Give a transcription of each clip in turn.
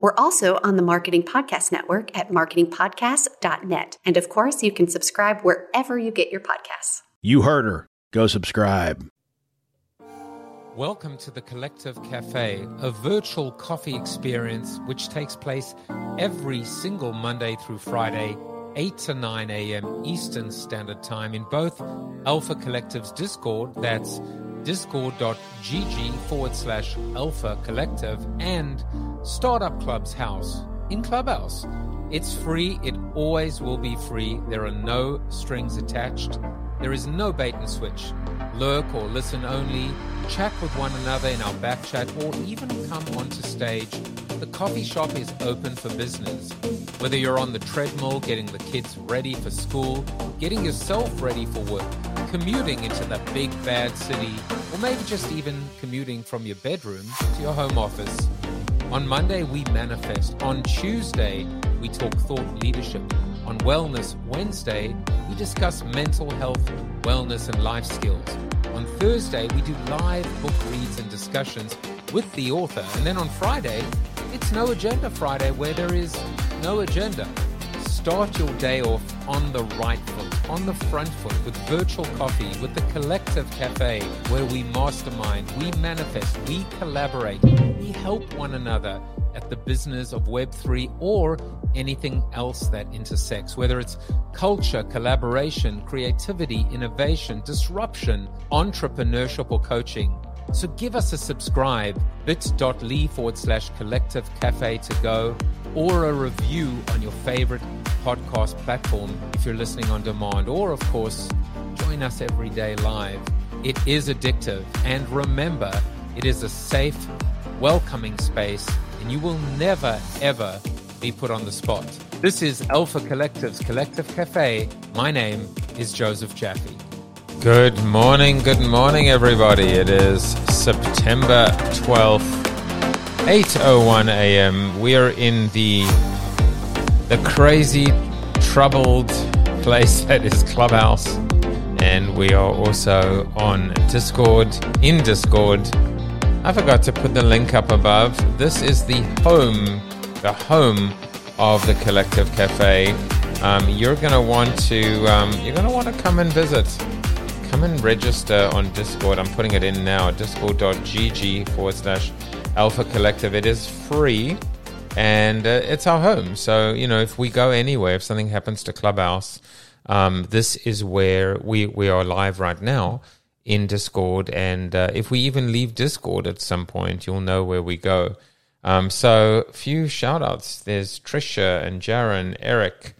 We're also on the Marketing Podcast Network at marketingpodcast.net. And of course, you can subscribe wherever you get your podcasts. You heard her. Go subscribe. Welcome to the Collective Cafe, a virtual coffee experience which takes place every single Monday through Friday, 8 to 9 a.m. Eastern Standard Time in both Alpha Collective's Discord, that's discord.gg forward slash alpha collective, and Startup Club's house in Clubhouse. It's free, it always will be free. There are no strings attached. There is no bait and switch. Lurk or listen only, chat with one another in our back chat, or even come onto stage. The coffee shop is open for business. Whether you're on the treadmill, getting the kids ready for school, getting yourself ready for work, commuting into the big bad city, or maybe just even commuting from your bedroom to your home office. On Monday, we manifest. On Tuesday, we talk thought leadership. On Wellness Wednesday, we discuss mental health, wellness, and life skills. On Thursday, we do live book reads and discussions with the author. And then on Friday, it's No Agenda Friday, where there is no agenda. Start your day off on the right foot, on the front foot, with virtual coffee, with the Collective Cafe, where we mastermind, we manifest, we collaborate, we help one another at the business of Web3 or anything else that intersects, whether it's culture, collaboration, creativity, innovation, disruption, entrepreneurship, or coaching. So give us a subscribe, bit.ly forward slash collective cafe to go, or a review on your favorite podcast platform if you're listening on demand, or of course, join us every day live. It is addictive, and remember, it is a safe, welcoming space, and you will never, ever be put on the spot. This is Alpha Collective's Collective Cafe. My name is Joseph Jaffe. Good morning, good morning, everybody. It is September 12th, 8.01 a.m. We are in the, the crazy, troubled place that is Clubhouse. And we are also on Discord, in Discord. I forgot to put the link up above. This is the home, the home of the Collective Cafe. Um, you're to want to, um, you're to want to come and visit come and register on Discord. I'm putting it in now, discord.gg forward slash alpha collective. It is free and uh, it's our home. So, you know, if we go anywhere, if something happens to Clubhouse, um, this is where we, we are live right now in Discord. And uh, if we even leave Discord at some point, you'll know where we go. Um, so, few shout outs. There's Trisha and Jaron, Eric,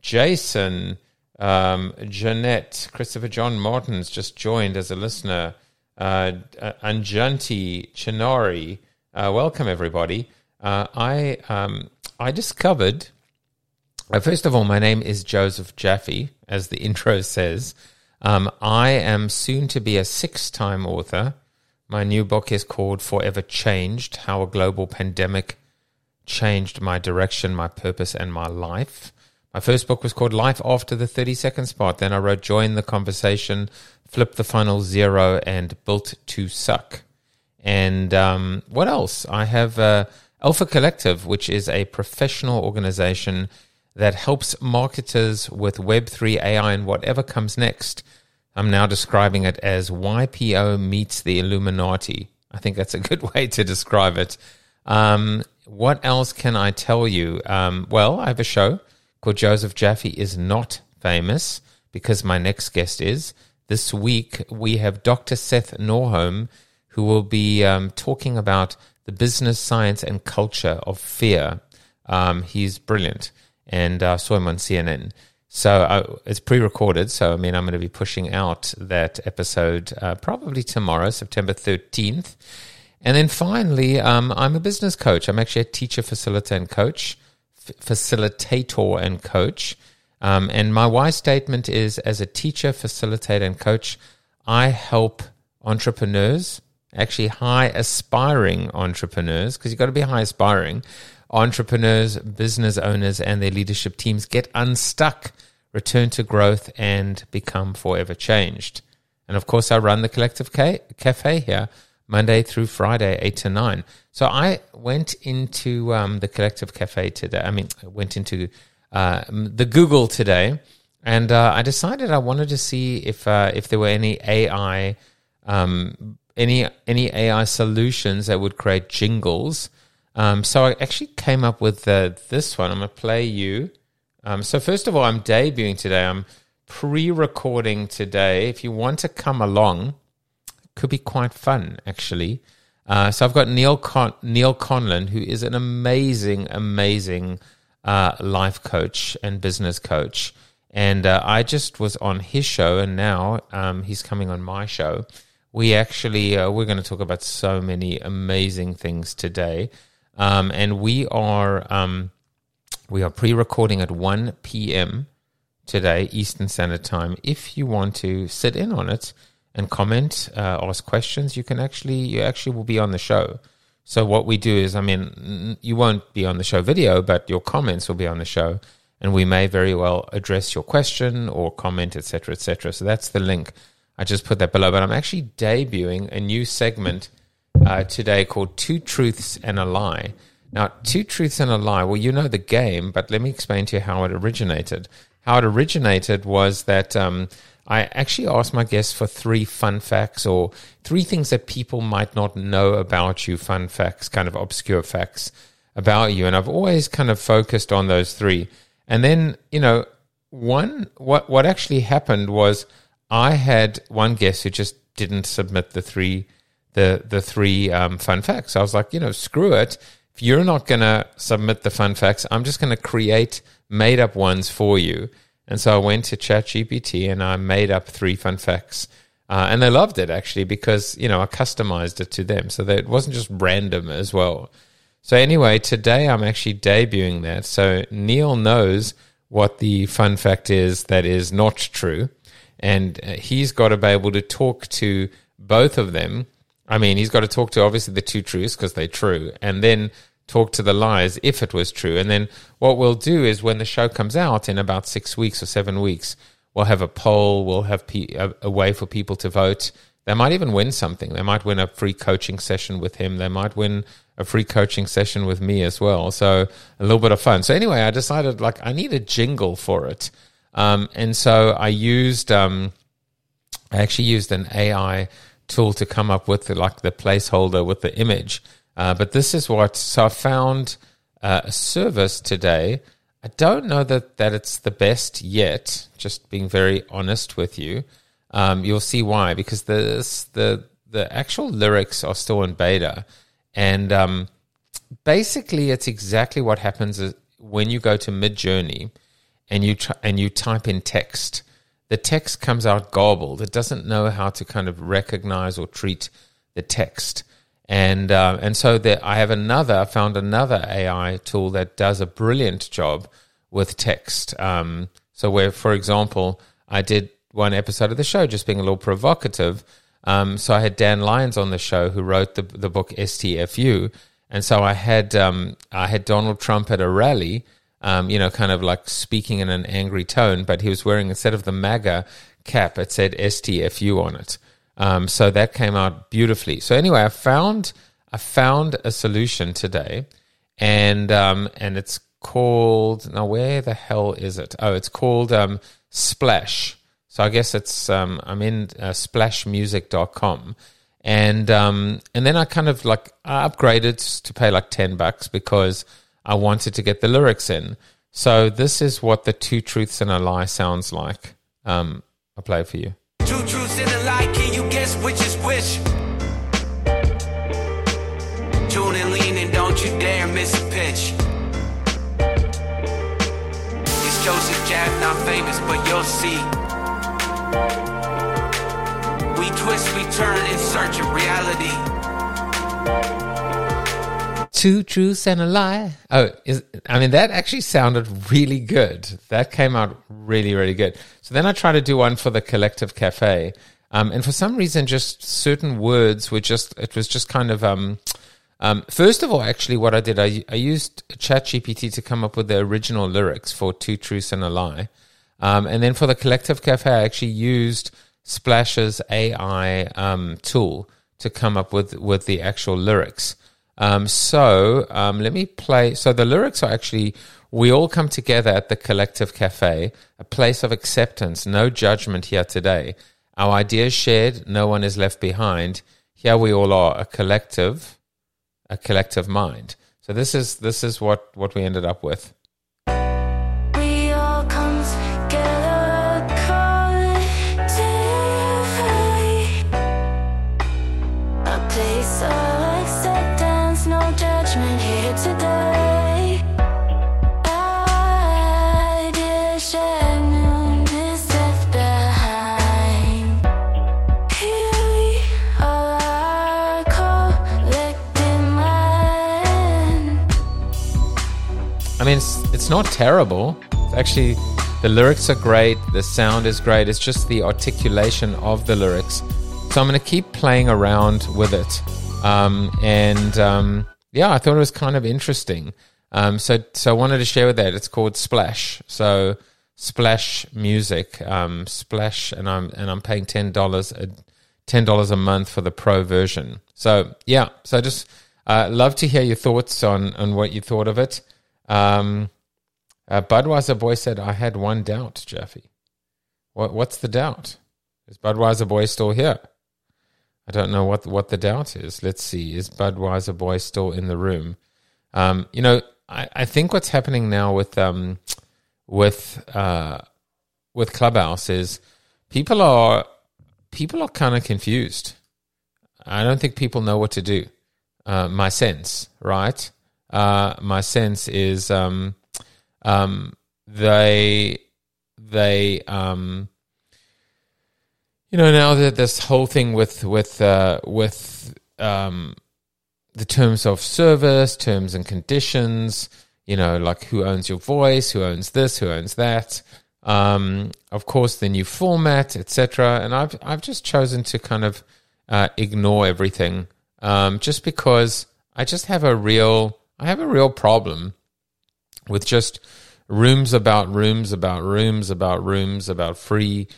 Jason, um, Jeanette, Christopher John Martins just joined as a listener. Uh, Anjanti Chinari, uh, welcome everybody. Uh, I um, I discovered. Uh, first of all, my name is Joseph Jaffe, as the intro says. Um, I am soon to be a six-time author. My new book is called Forever Changed: How a Global Pandemic Changed My Direction, My Purpose, and My Life. My first book was called Life After the 30 Second Spot. Then I wrote Join the Conversation, Flip the Final Zero, and Built to Suck. And um, what else? I have uh, Alpha Collective, which is a professional organization that helps marketers with Web3, AI, and whatever comes next. I'm now describing it as YPO meets the Illuminati. I think that's a good way to describe it. Um, what else can I tell you? Um, well, I have a show called Joseph Jaffe is not famous because my next guest is. This week we have Dr. Seth Norrholm, who will be um, talking about the business, science, and culture of fear. Um, he's brilliant, and I uh, saw him on CNN. So uh, it's pre-recorded. So I mean, I'm going to be pushing out that episode uh, probably tomorrow, September 13th. And then finally, um, I'm a business coach. I'm actually a teacher, facilitator, and coach facilitator and coach. Um, and my why statement is as a teacher, facilitator, and coach, I help entrepreneurs, actually high aspiring entrepreneurs, because you've got to be high aspiring entrepreneurs, business owners, and their leadership teams get unstuck, return to growth, and become forever changed. And of course, I run the Collective Cafe here Monday through Friday, 8 to 9. So I went into um, the Collective Cafe today. I mean, I went into uh, the Google today, and uh, I decided I wanted to see if uh, if there were any AI um, any any AI solutions that would create jingles. Um, so I actually came up with uh, this one. I'm gonna play you. Um, so first of all, I'm debuting today. I'm pre-recording today. If you want to come along, could be quite fun actually. Uh, so I've got Neil Con- Neil Conlon, who is an amazing, amazing uh, life coach and business coach, and uh, I just was on his show, and now um, he's coming on my show. We actually uh, we're going to talk about so many amazing things today, um, and we are um, we are pre-recording at one p.m. today Eastern Standard Time. If you want to sit in on it and comment, uh, ask questions, you can actually you actually will be on the show. So what we do is, I mean, you won't be on the show video, but your comments will be on the show, and we may very well address your question or comment, etc., etc. So that's the link. I just put that below, but I'm actually debuting a new segment uh, today called Two Truths and a Lie. Now, Two Truths and a Lie, well, you know the game, but let me explain to you how it originated. How it originated was that um, I actually asked my guests for three fun facts or three things that people might not know about you, fun facts, kind of obscure facts about you. And I've always kind of focused on those three. And then, you know, one, what, what actually happened was I had one guest who just didn't submit the three, the, the three um, fun facts. I was like, you know, screw it. If you're not going to submit the fun facts, I'm just going to create made up ones for you and so I went to ChatGPT and I made up three fun facts. Uh, and they loved it actually because, you know, I customized it to them. So that it wasn't just random as well. So anyway, today I'm actually debuting that. So Neil knows what the fun fact is that is not true. And uh, he's got to be able to talk to both of them. I mean, he's got to talk to obviously the two truths because they're true. And then talk to the lies if it was true. And then what we'll do is when the show comes out in about six weeks or seven weeks, we'll have a poll, we'll have pe- a, a, way for people to vote. They might even win something. They might win a free coaching session with him. They might win a free coaching session with me as well. So a little bit of fun. So anyway, I decided like I need a jingle for it. Um, and so I used, um, I actually used an AI tool to come up with like the placeholder with the image. Uh, but this is what, so I found uh, a service today. I don't know that, that it's the best yet, just being very honest with you. Um, you'll see why, because this, the, the actual lyrics are still in beta. And um, basically, it's exactly what happens when you go to Midjourney and you, and you type in text. The text comes out garbled. It doesn't know how to kind of recognize or treat the text and uh, and so there, I have another found another AI tool that does a brilliant job with text. Um, so where, for example, I did one episode of the show just being a little provocative. Um, so I had Dan Lyons on the show who wrote the the book STFU, and so I had um, I had Donald Trump at a rally. Um, you know, kind of like speaking in an angry tone, but he was wearing instead of the MAGA cap, it said STFU on it. Um, so that came out beautifully. So anyway, I found I found a solution today, and um, and it's called now. Where the hell is it? Oh, it's called um, Splash. So I guess it's um, I'm in uh, splashmusic.com. And um, and then I kind of like I upgraded to pay like ten bucks because I wanted to get the lyrics in. So this is what the two truths and a lie sounds like. Um, I'll play it for you. Two truths and a lie, can you guess which is which? Tune and lean and don't you dare miss a pitch. It's Joseph Jaff, not famous, but you'll see. We twist, we turn in search of reality. Two truths and a lie. Oh, is, I mean, that actually sounded really good. That came out really, really good. So then I tried to do one for the Collective Cafe. Um, and for some reason, just certain words were just, it was just kind of, um, um, first of all, actually, what I did, I, I used ChatGPT to come up with the original lyrics for Two Truths and a Lie. Um, and then for the Collective Cafe, I actually used Splash's AI um, tool to come up with, with the actual lyrics. Um, so um, let me play. So the lyrics are actually we all come together at the Collective Cafe, a place of acceptance, no judgment here today. Our ideas shared, no one is left behind. Here we all are, a collective, a collective mind. So this is this is what what we ended up with. Mean, it's, it's not terrible. It's actually, the lyrics are great. The sound is great. It's just the articulation of the lyrics. So I'm going to keep playing around with it. Um, and um, yeah, I thought it was kind of interesting. Um, so, so I wanted to share with that. It's called Splash. So Splash Music, um, Splash, and I'm and I'm paying ten dollars a ten dollars a month for the pro version. So yeah, so I just uh, love to hear your thoughts on on what you thought of it. Um, uh, Budweiser boy said, "I had one doubt, Jeffy. What what's the doubt? Is Budweiser boy still here? I don't know what what the doubt is. Let's see. Is Budweiser boy still in the room? Um, you know, I, I think what's happening now with um with uh with Clubhouse is people are people are kind of confused. I don't think people know what to do. Uh, my sense, right? Uh, my sense is um, um, they they um, you know now that this whole thing with with uh, with um, the terms of service, terms and conditions, you know, like who owns your voice, who owns this, who owns that. Um, of course, the new format, etc. And I've I've just chosen to kind of uh, ignore everything, um, just because I just have a real I have a real problem with just rooms about rooms about rooms about rooms about free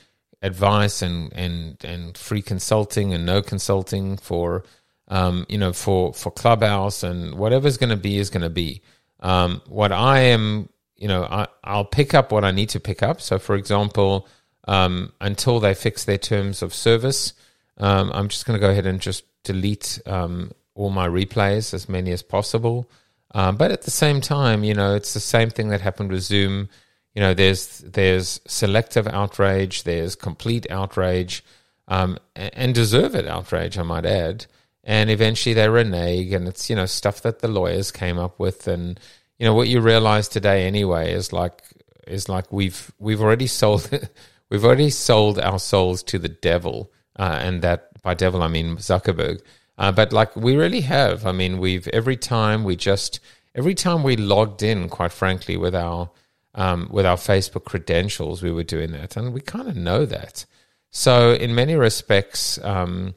advice and and and free consulting and no consulting for um, you know for for clubhouse and whatever's going to be is going to be. Um, what i am you know I, i'll pick up what i need to pick up. So for example um, until they fix their terms of service um, i'm just going to go ahead and just delete um, all my replays as many as possible um, but at the same time you know it's the same thing that happened with zoom. You know there's there's selective outrage there's complete outrage um, and, deserved outrage i might add. And eventually they renege and it's you know stuff that the lawyers came up with. And you know what you realize today anyway is like is like we've we've already sold we've already sold our souls to the devil. Uh, and that by devil i mean zuckerberg uh, but like we really have i mean we've every time we just every time we logged in quite frankly with our um, with our Facebook credentials, we were doing that, and we kind of know that. So, in many respects, um,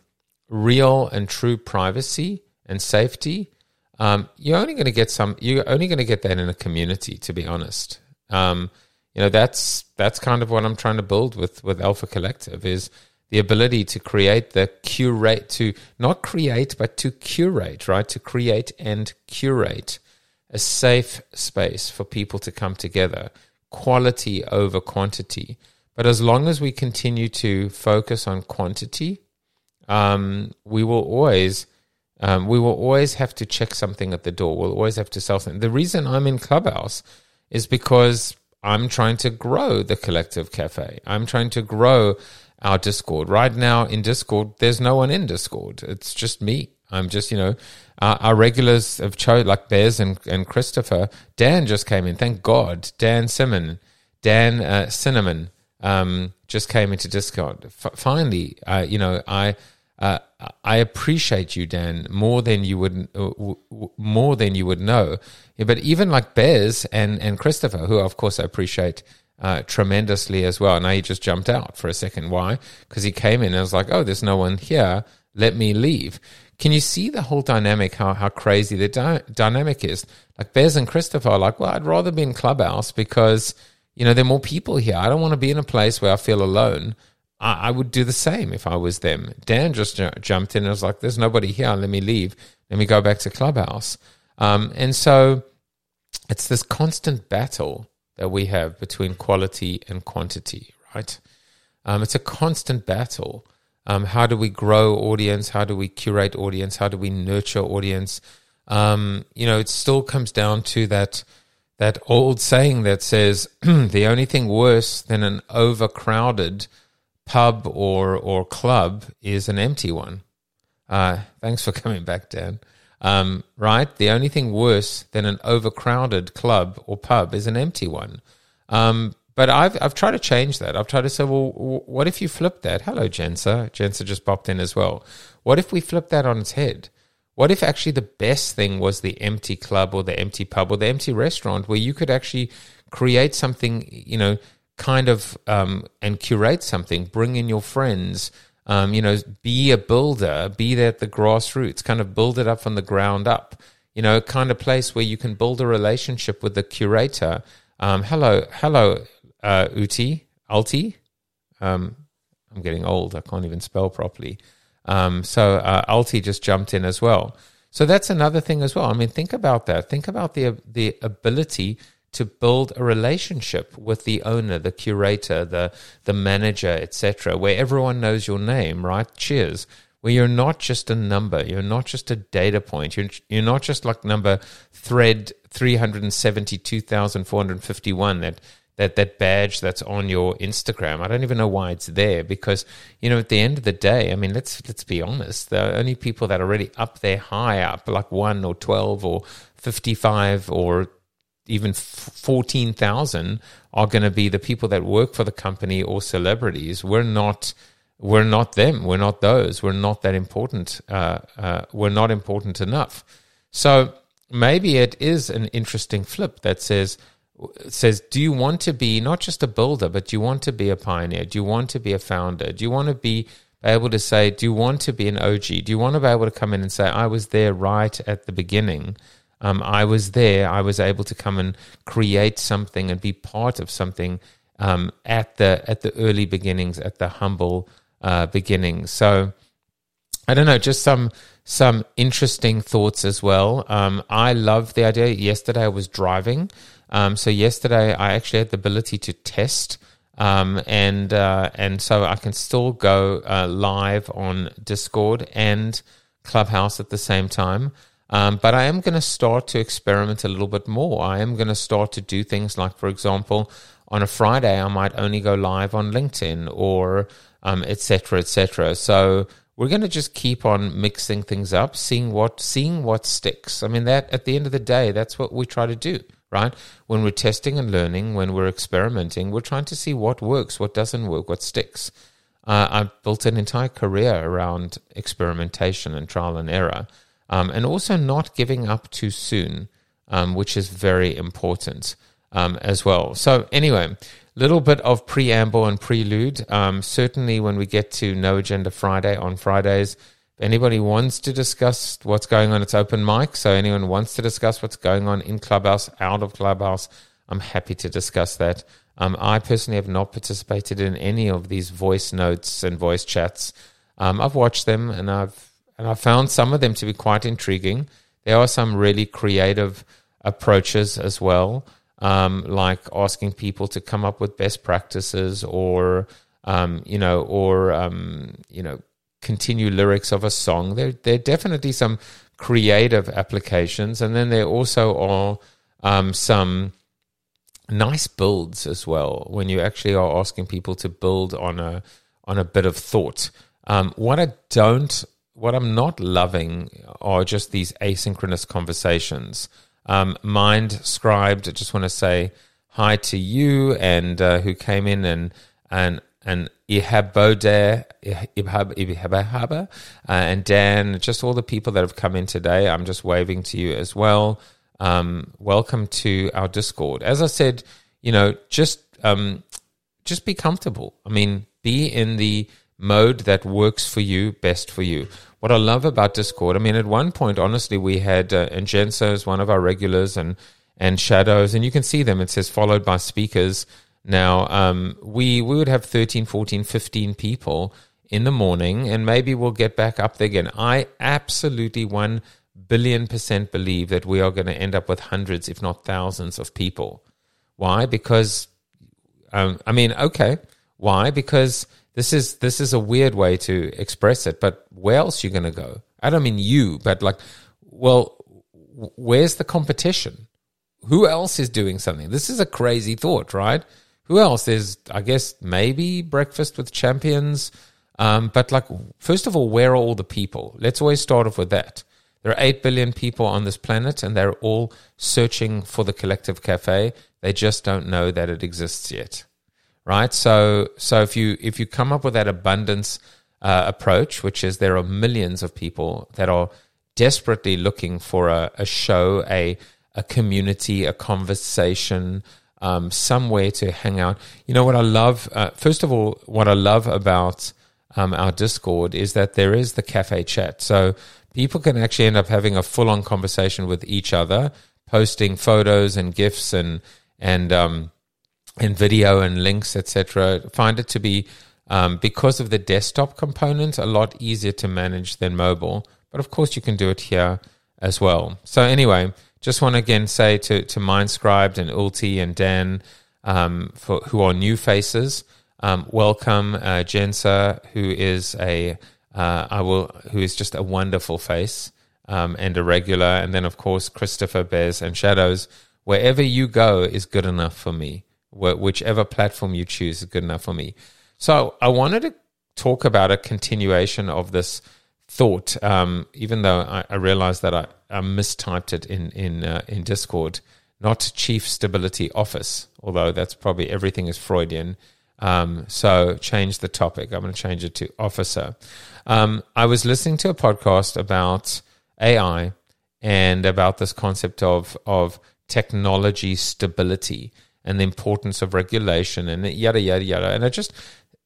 real and true privacy and safety, um, you're only going to get some. You're only going to get that in a community. To be honest, um, you know that's that's kind of what I'm trying to build with with Alpha Collective is the ability to create the curate to not create but to curate right to create and curate a safe space for people to come together, quality over quantity. But as long as we continue to focus on quantity, um, we will always um, we will always have to check something at the door. We'll always have to sell something. The reason I'm in Clubhouse is because I'm trying to grow the collective cafe. I'm trying to grow our Discord. Right now in Discord, there's no one in Discord. It's just me. I'm just, you know, uh, our regulars have chose like Bez and, and Christopher. Dan just came in. Thank God. Dan Simon, Dan uh, Cinnamon um, just came into Discord. F- finally, uh, you know, I uh, I appreciate you, Dan, more than you would uh, w- w- more than you would know. Yeah, but even like Bez and and Christopher, who of course I appreciate uh, tremendously as well. Now he just jumped out for a second. Why? Because he came in and was like, "Oh, there's no one here. Let me leave." Can you see the whole dynamic? How how crazy the dy- dynamic is? Like Bez and Christopher are like, "Well, I'd rather be in Clubhouse because." You know, there are more people here. I don't want to be in a place where I feel alone. I, I would do the same if I was them. Dan just jumped in and was like, "There's nobody here. Let me leave. Let me go back to Clubhouse." Um, and so it's this constant battle that we have between quality and quantity, right? Um, it's a constant battle. Um, how do we grow audience? How do we curate audience? How do we nurture audience? Um, you know, it still comes down to that that old saying that says the only thing worse than an overcrowded pub or or club is an empty one. Uh, thanks for coming back, Dan. Um, right? The only thing worse than an overcrowded club or pub is an empty one. Um, but I've I've tried to change that. I've tried to say, well, what if you flip that? Hello, Jensa. Jensa just popped in as well. What if we flip that on its head? What if actually the best thing was the empty club or the empty pub or the empty restaurant where you could actually create something, you know, kind of um, and curate something, bring in your friends, um, you know, be a builder, be there at the grassroots, kind of build it up from the ground up, you know, kind of place where you can build a relationship with the curator. Um, hello, hello, uh, Uti, Alti. Um, I'm getting old. I can't even spell properly. Um, so uh, Alti just jumped in as well. So that's another thing as well. I mean, think about that. Think about the the ability to build a relationship with the owner, the curator, the the manager, etc., where everyone knows your name, right? Cheers. Where you're not just a number, you're not just a data point, you're you're not just like number thread three hundred seventy two thousand four hundred fifty one that that that badge that's on your Instagram. I don't even know why it's there because you know at the end of the day, I mean let's let's be honest, the only people that are really up there high up, like one or twelve or fifty five or even 14,000 are going to be the people that work for the company or celebrities. We're not we're not them. We're not those. We're not that important. Uh, uh, we're not important enough. So maybe it is an interesting flip that says says, do you want to be not just a builder, but do you want to be a pioneer? Do you want to be a founder? Do you want to be able to say, do you want to be an OG? Do you want to be able to come in and say, I was there right at the beginning? Um, I was there. I was able to come and create something and be part of something um, at the at the early beginnings, at the humble uh, beginnings. So I don't know, just some some interesting thoughts as well. Um, I love the idea. Yesterday I was driving, um, so yesterday I actually had the ability to test. Um, and uh, and so I can still go uh, live on Discord and Clubhouse at the same time. Um, but I am going to start to experiment a little bit more. I am going to start to do things like, for example, on a Friday, I might only go live on LinkedIn or um, et cetera, et. So we're going to just keep on mixing things up, seeing what seeing what sticks. I mean, that at the end of the day, that's what we try to do, right? When we're testing and learning, when we're experimenting, we're trying to see what works, what doesn't work, what sticks. Uh, I've built an entire career around experimentation and trial and error um, and also not giving up too soon, um, which is very important um, as well. So, anyway, little bit of preamble and prelude. Um, certainly, when we get to No Agenda Friday on Fridays, if anybody wants to discuss what's going on, it's open mic. So, anyone wants to discuss what's going on in Clubhouse, out of Clubhouse, I'm happy to discuss that. Um, I personally have not participated in any of these voice notes and voice chats. Um, I've watched them and I've and I found some of them to be quite intriguing. There are some really creative approaches as well, um, like asking people to come up with best practices, or um, you know, or um, you know, continue lyrics of a song. There, there are definitely some creative applications, and then there also are um, some nice builds as well. When you actually are asking people to build on a on a bit of thought. Um, what I don't what I'm not loving are just these asynchronous conversations. Um, Mind Scribed, I just want to say hi to you and uh, who came in and and and Ihabode, Ihab, Ihab, uh, and Dan, just all the people that have come in today. I'm just waving to you as well. Um, welcome to our Discord. As I said, you know, just um, just be comfortable. I mean, be in the mode that works for you, best for you. What I love about Discord, I mean, at one point, honestly, we had uh, and Jenso is one of our regulars, and and Shadows, and you can see them. It says followed by speakers. Now, um, we we would have 13, 14, 15 people in the morning, and maybe we'll get back up there again. I absolutely one billion percent believe that we are going to end up with hundreds, if not thousands, of people. Why? Because, um, I mean, okay. Why? Because this is this is a weird way to express it. But where else are you going to go? I don't mean you, but like, well, where's the competition? Who else is doing something? This is a crazy thought, right? Who else? There's, I guess, maybe Breakfast with Champions. Um, but like, first of all, where are all the people? Let's always start off with that. There are 8 billion people on this planet, and they're all searching for the collective cafe. They just don't know that it exists yet. Right? So, so if you, if you come up with that abundance uh, approach, which is there are millions of people that are desperately looking for a, a show, a, a community, a conversation, um, somewhere to hang out. You know what I love? Uh, first of all, what I love about um, our Discord is that there is the cafe chat. So people can actually end up having a full on conversation with each other, posting photos and gifs and and um, and video and links, etc. Find it to be um, because of the desktop component a lot easier to manage than mobile. But of course, you can do it here as well. So anyway, just want to again say to to MindScribed and Ulti and Dan um, for who are new faces. Um, welcome, uh, Jensa, who is a uh, I will, who is just a wonderful face um, and a regular, and then of course Christopher Bez and Shadows. Wherever you go is good enough for me. Wh- whichever platform you choose is good enough for me. So I wanted to talk about a continuation of this thought, um, even though I, I realized that I, I, mistyped it in in uh, in Discord, not Chief Stability Office, although that's probably everything is Freudian. Um, so change the topic. I'm going to change it to officer. Um, I was listening to a podcast about AI and about this concept of of technology stability and the importance of regulation and yada yada yada. And it just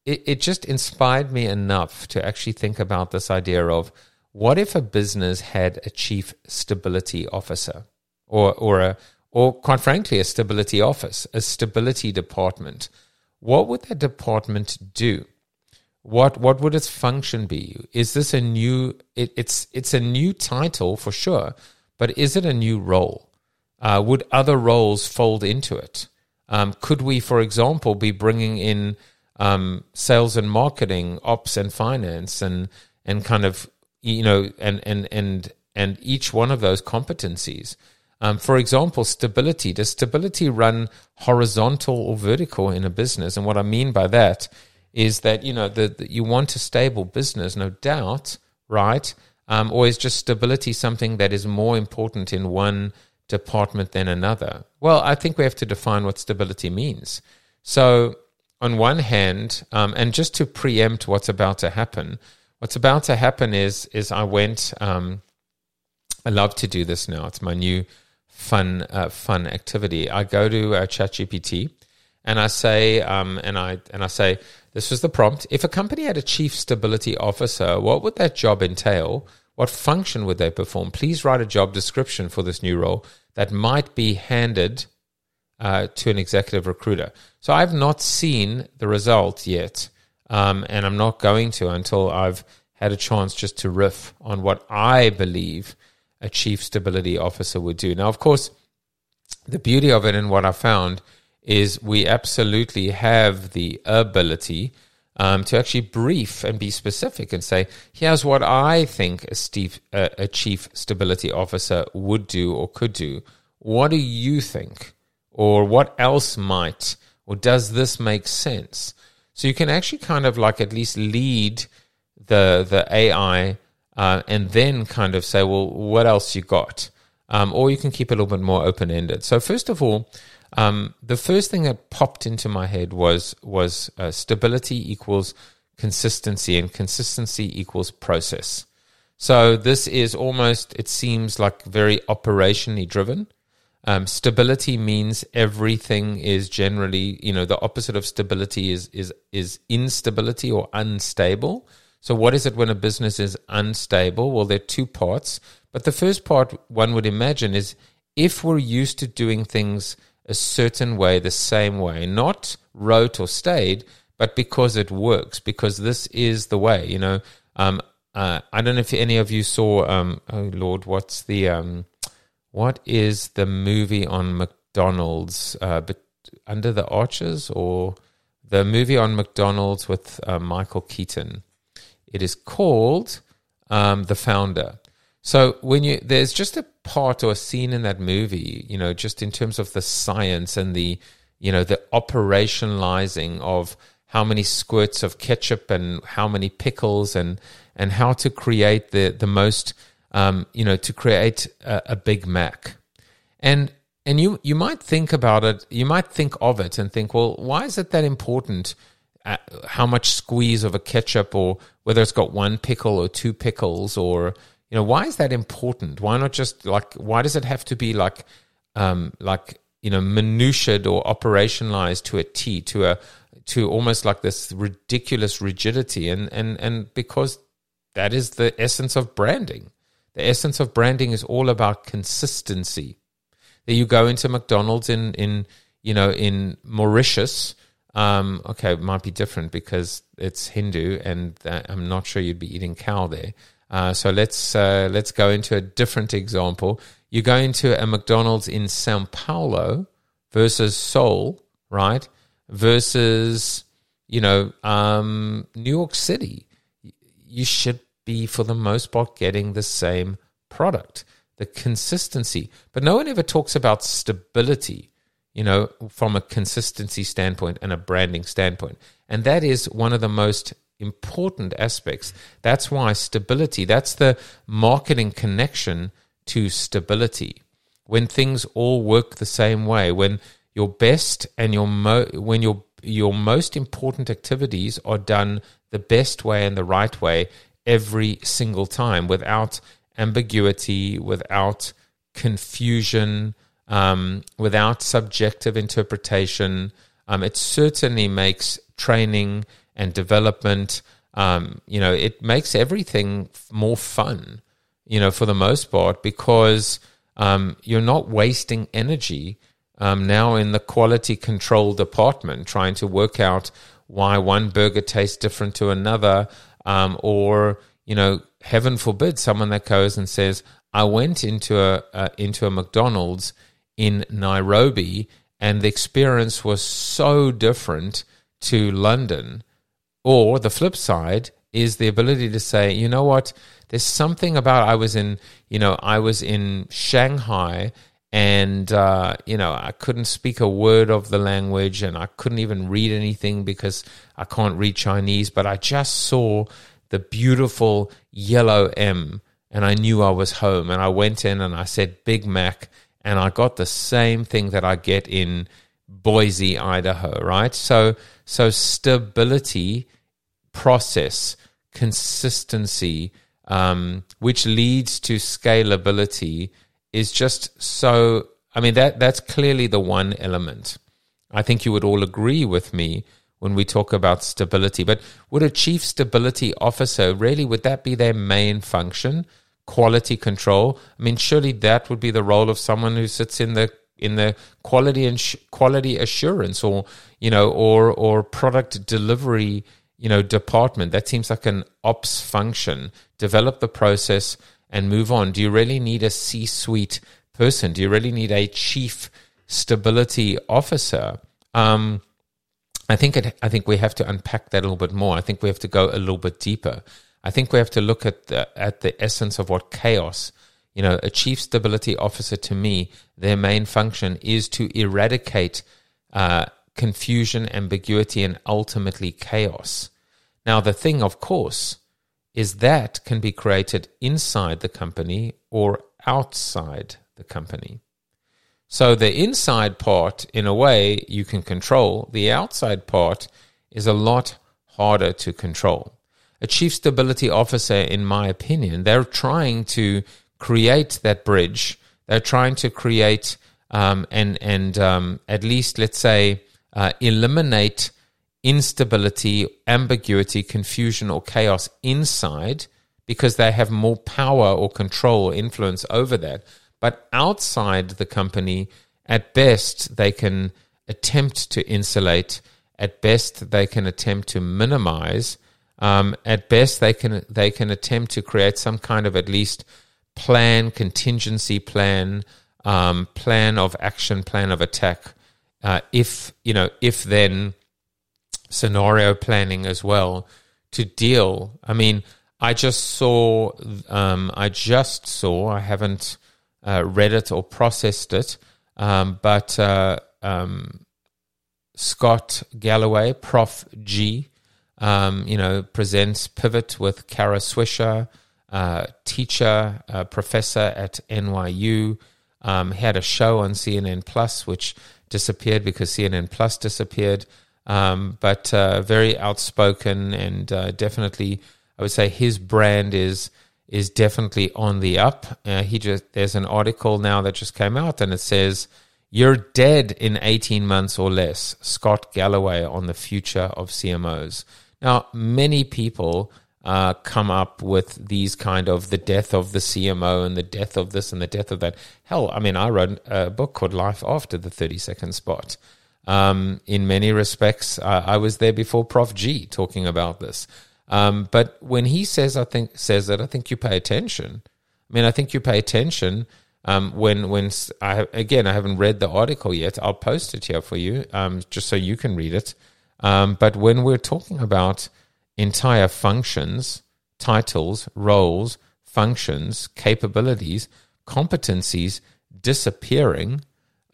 it, it just inspired me enough to actually think about this idea of what if a business had a chief stability officer or or a or quite frankly a stability office, a stability department. What would that department do? What what would its function be? Is this a new? It, it's it's a new title for sure, but is it a new role? Uh, would other roles fold into it? Um, could we, for example, be bringing in um, sales and marketing, ops and finance, and and kind of you know, and and and and each one of those competencies? Um, for example, stability. Does stability run horizontal or vertical in a business? And what I mean by that is that you know the you want a stable business, no doubt, right? Um, or is just stability something that is more important in one department than another? Well, I think we have to define what stability means. So, on one hand, um, and just to preempt what's about to happen, what's about to happen is is I went. Um, I love to do this now. It's my new fun uh, fun activity. I go to uh, ChatGPT and I say, um, and I and I say, this was the prompt. If a company had a chief stability officer, what would that job entail? What function would they perform? Please write a job description for this new role that might be handed uh, to an executive recruiter. So I've not seen the result yet, um, and I'm not going to until I've had a chance just to riff on what I believe a chief stability officer would do. Now, of course, the beauty of it and what I found is we absolutely have the ability um, to actually brief and be specific and say, here's what I think a, Steve, uh, a chief stability officer would do or could do. What do you think? Or what else might? Or does this make sense? So you can actually kind of like at least lead the the AI uh, and then kind of say, well, what else you got? Um, or you can keep it a little bit more open ended. So first of all, Um, the first thing that popped into my head was was uh, stability equals consistency, and consistency equals process. So this is almost it seems like very operationally driven. Um, stability means everything is generally, you know, the opposite of stability is is is instability or unstable. So what is it when a business is unstable? Well, there are two parts, but the first part one would imagine is if we're used to doing things a certain way, the same way, not rote or stayed, but because it works, because this is the way, you know. Um, uh, I don't know if any of you saw, um, oh Lord, what's the, um, what is the movie on McDonald's, uh, but Under the Arches or the movie on McDonald's with uh, Michael Keaton? It is called um, The Founder. So when you there's just a part or a scene in that movie, you know, just in terms of the science and the you know the operationalizing of how many squirts of ketchup and how many pickles and and how to create the the most um, you know to create a, a Big Mac, and and you you might think about it, you might think of it and think, well, why is it that important? Uh, how much squeeze of a ketchup, or whether it's got one pickle or two pickles, or you know, why is that important? Why not just like, why does it have to be like, um, like, you know, minutiaed or operationalized to a T, to a, to almost like this ridiculous rigidity. And, and, and because that is the essence of branding. The essence of branding is all about consistency. That you go into McDonald's in, in, you know, in Mauritius, um, okay, it might be different because it's Hindu, and I'm not sure you'd be eating cow there. Uh, so let's uh, let's go into a different example. You go into a McDonald's in Sao Paulo versus Seoul, right? Versus you know um, New York City. You should be for the most part getting the same product, the consistency. But no one ever talks about stability. You know, from a consistency standpoint and a branding standpoint. And that is one of the most important aspects. That's why stability, that's the marketing connection to stability. When things all work the same way, when your best and your mo- when your your most important activities are done the best way and the right way every single time without ambiguity, without confusion, um, without subjective interpretation. Um, it certainly makes training and development. Um, you know, it makes everything more fun, you know, for the most part, because um, you're not wasting energy um, now in the quality control department trying to work out why one burger tastes different to another, um, or, you know, heaven forbid someone that goes and says, I went into a, uh, into a McDonald's in Nairobi and the experience was so different to London or the flip side is the ability to say, you know what, there's something about I was in, you know, I was in Shanghai and uh, you know I couldn't speak a word of the language and I couldn't even read anything because I can't read Chinese, but I just saw the beautiful yellow M and I knew I was home and I went in and I said Big Mac and I got the same thing that I get in Boise, Idaho, right? So so stability process, consistency, um, which leads to scalability, is just so. I mean, that that's clearly the one element. I think you would all agree with me when we talk about stability. But would a chief stability officer really would that be their main function? Quality control. I mean, surely that would be the role of someone who sits in the in the quality and sh- quality assurance, or you know, or or product delivery you know department that seems like an ops function develop the process and move on. Do you really need a c suite person? Do you really need a chief stability officer? Um, i think it, i think we have to unpack that a little bit more. I think we have to go a little bit deeper. I think we have to look at the at the essence of what chaos you know a chief stability officer to me their main function is to eradicate uh, confusion, ambiguity, and ultimately chaos. Now, the thing, of course, is that can be created inside the company or outside the company. So the inside part, in a way, you can control. The outside part is a lot harder to control. A chief stability officer, in my opinion, they're trying to create that bridge. They're trying to create um, and and um, at least let's say uh, eliminate instability, ambiguity, confusion, or chaos inside because they have more power or control or influence over that. But outside the company, at best, they can attempt to insulate. At best, they can attempt to minimize. Um, at best, they can they can attempt to create some kind of at least plan, contingency plan, um, plan of action, plan of attack. Uh, if you know, if then scenario planning as well to deal. I mean, I just saw, um, I just saw, I haven't uh, read it or processed it, um, but uh, um, Scott Galloway, Prof G, um, you know, presents Pivot with Kara Swisher, uh, teacher, uh, professor at NYU. Um, had a show on CNN Plus, which disappeared because CNN Plus disappeared. Um, but uh, very outspoken and uh, definitely, I would say his brand is is definitely on the up. Uh, he just there's an article now that just came out and it says you're dead in 18 months or less. Scott Galloway on the future of CMOs. Now, many people uh, come up with these kind of the death of the CMO and the death of this and the death of that. Hell, I mean, I wrote a book called Life After the 30 Second Spot. Um, in many respects, I was there before Prof G talking about this. Um, but when he says, I think says that, I think you pay attention. I mean, I think you pay attention um, when when I again I haven't read the article yet. I'll post it here for you, um, just so you can read it. Um, but when we're talking about entire functions, titles, roles, functions, capabilities, competencies disappearing,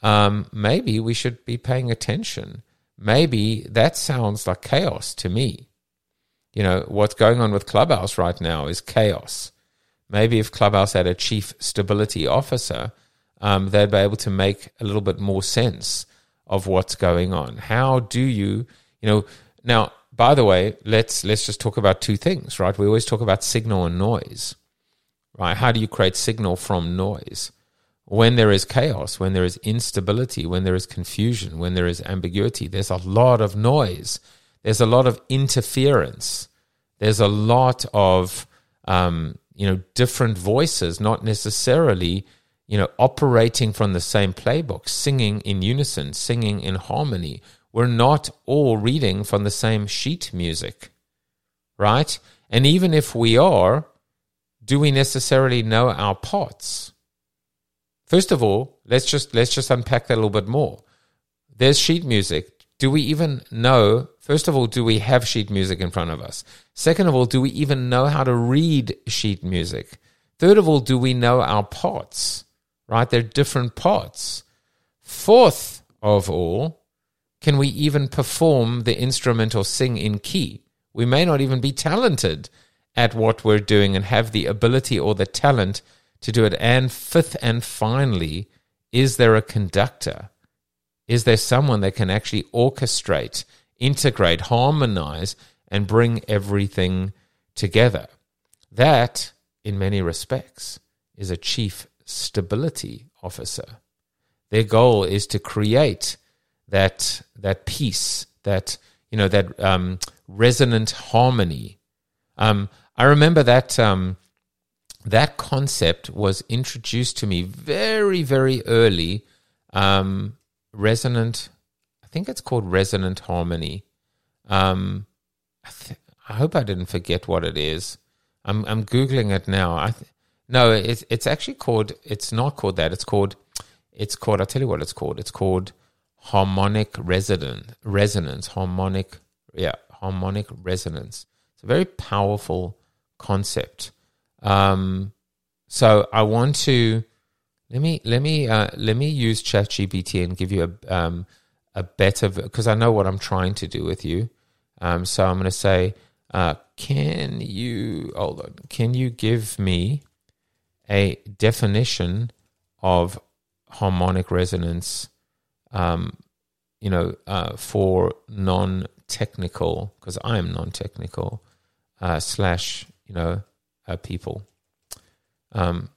um, maybe we should be paying attention. Maybe that sounds like chaos to me. You know, what's going on with Clubhouse right now is chaos. Maybe if Clubhouse had a chief stability officer, um, they'd be able to make a little bit more sense of what's going on. How do you, you know, now, by the way, let's let's just talk about two things, right? We always talk about signal and noise, right? How do you create signal from noise? when there is chaos, when there is instability, when there is confusion, when there is ambiguity, there's a lot of noise. There's a lot of interference. There's a lot of um, you know different voices, not necessarily you know operating from the same playbook, singing in unison, singing in harmony. We're not all reading from the same sheet music, right? And even if we are, do we necessarily know our parts? First of all, let's just let's just unpack that a little bit more. There's sheet music. Do we even know? First of all, do we have sheet music in front of us? Second of all, do we even know how to read sheet music? Third of all, do we know our parts? Right? They're different parts. Fourth of all, can we even perform the instrument or sing in key? We may not even be talented at what we're doing and have the ability or the talent to do it. And fifth and finally, is there a conductor? Is there someone that can actually orchestrate, integrate, harmonize, and bring everything together? That, in many respects, is a chief stability officer. Their goal is to create that that peace, that you know, that um, resonant harmony. Um, I remember that um, that concept was introduced to me very, very early. Um, resonant, I think it's called resonant harmony. Um, I, th- I, hope I didn't forget what it is. I'm, I'm googling it now. I th- no, it's it's actually called. It's not called that. It's called. It's called. I'll tell you what it's called. It's called harmonic resonance. Resonance. Harmonic. Yeah, harmonic resonance. It's a very powerful concept. Um, so I want to let me let me uh, let me use ChatGPT and give you a um, a better because I know what I'm trying to do with you. Um, so I'm going to say, uh, can you hold on? Can you give me a definition of harmonic resonance, um, you know, uh, for non technical, because I am non technical, uh, slash, you know, uh, people. Um,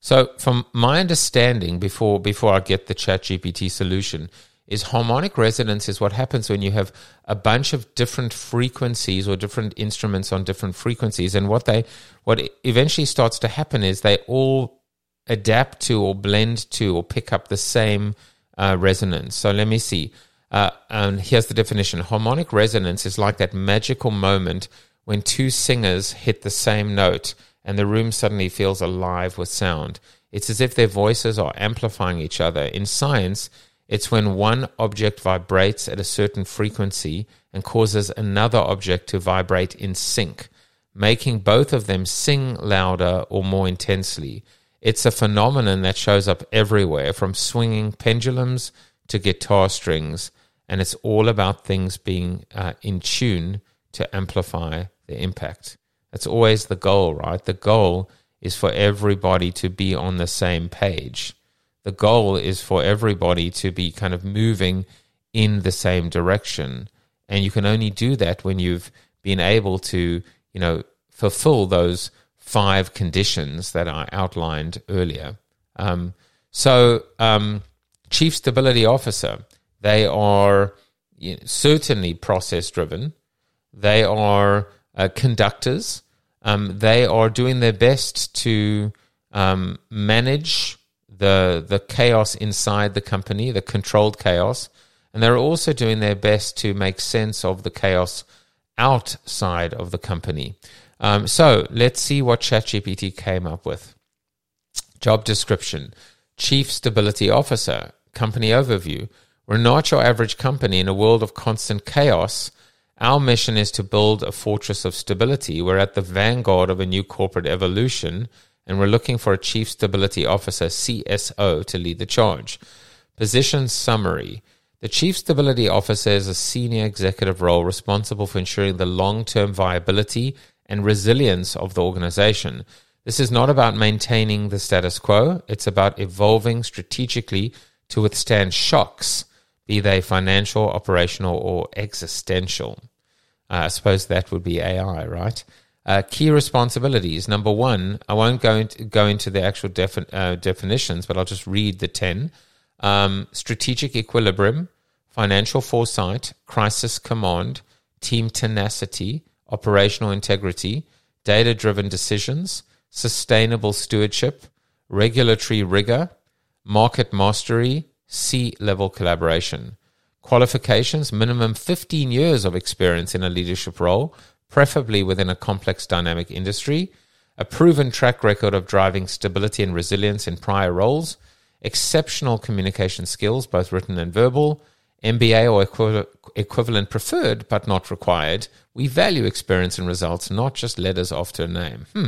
so, from my understanding, before before I get the Chat GPT solution, is harmonic resonance is what happens when you have a bunch of different frequencies or different instruments on different frequencies and what they what eventually starts to happen is they all adapt to or blend to or pick up the same uh, resonance. So let me see. Uh, and here's the definition. Harmonic resonance is like that magical moment when two singers hit the same note and the room suddenly feels alive with sound. It's as if their voices are amplifying each other. In science it's when one object vibrates at a certain frequency and causes another object to vibrate in sync, making both of them sing louder or more intensely. It's a phenomenon that shows up everywhere, from swinging pendulums to guitar strings, and it's all about things being uh, in tune to amplify the impact. That's always the goal, right? The goal is for everybody to be on the same page the goal is for everybody to be kind of moving in the same direction. And you can only do that when you've been able to, you know, fulfill those five conditions that I outlined earlier. Um, so, um, chief stability officer, they are you know, certainly process driven. They are uh, conductors. Um, they are doing their best to um, manage the the chaos inside the company, the controlled chaos, and they're also doing their best to make sense of the chaos outside of the company. Um, so let's see what ChatGPT came up with. Job description: Chief Stability Officer. Company overview. We're not your average company in a world of constant chaos. Our mission is to build a fortress of stability. We're at the vanguard of a new corporate evolution and we're looking for a Chief Stability Officer, CSO, to lead the charge. Position summary The Chief Stability Officer is a senior executive role responsible for ensuring the long term viability and resilience of the organization. This is not about maintaining the status quo, it's about evolving strategically to withstand shocks, be they financial, operational, or existential. Uh, I suppose that would be AI, right? Uh, key responsibilities. Number one, I won't go into, go into the actual defi- uh, definitions, but I'll just read the 10. Um, strategic equilibrium, financial foresight, crisis command, team tenacity, operational integrity, data driven decisions, sustainable stewardship, regulatory rigor, market mastery, C level collaboration. Qualifications minimum 15 years of experience in a leadership role, preferably within a complex dynamic industry, a proven track record of driving stability and resilience in prior roles, exceptional communication skills, both written and verbal, MBA or equi- equivalent preferred but not required. We value experience and results, not just letters after a name. Hmm.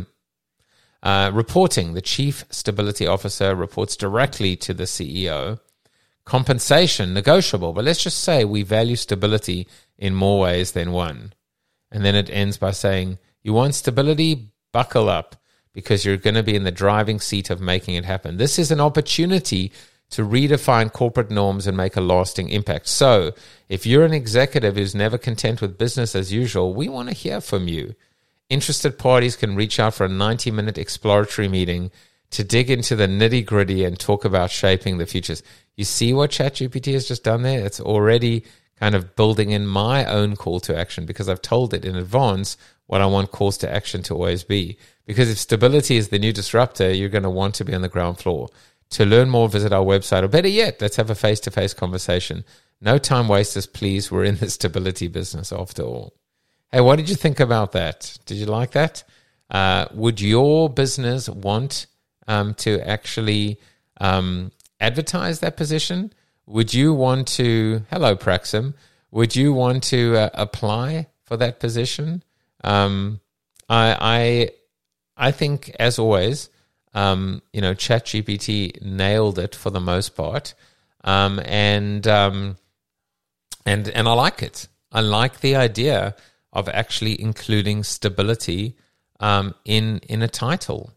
Uh, reporting the chief stability officer reports directly to the CEO. Compensation negotiable, but let's just say we value stability in more ways than one. And then it ends by saying, You want stability? Buckle up because you're going to be in the driving seat of making it happen. This is an opportunity to redefine corporate norms and make a lasting impact. So, if you're an executive who's never content with business as usual, we want to hear from you. Interested parties can reach out for a 90 minute exploratory meeting to dig into the nitty gritty and talk about shaping the futures. You see what ChatGPT has just done there? It's already kind of building in my own call to action because I've told it in advance what I want calls to action to always be. Because if stability is the new disruptor, you're going to want to be on the ground floor. To learn more, visit our website, or better yet, let's have a face to face conversation. No time wasters, please. We're in the stability business after all. Hey, what did you think about that? Did you like that? Uh, would your business want um, to actually um, advertise that position? Would you want to, hello, Praxim, would you want to uh, apply for that position? Um, I, I, I think, as always, um, you know, ChatGPT nailed it for the most part, um, and um, and and I like it. I like the idea of actually including stability um, in in a title.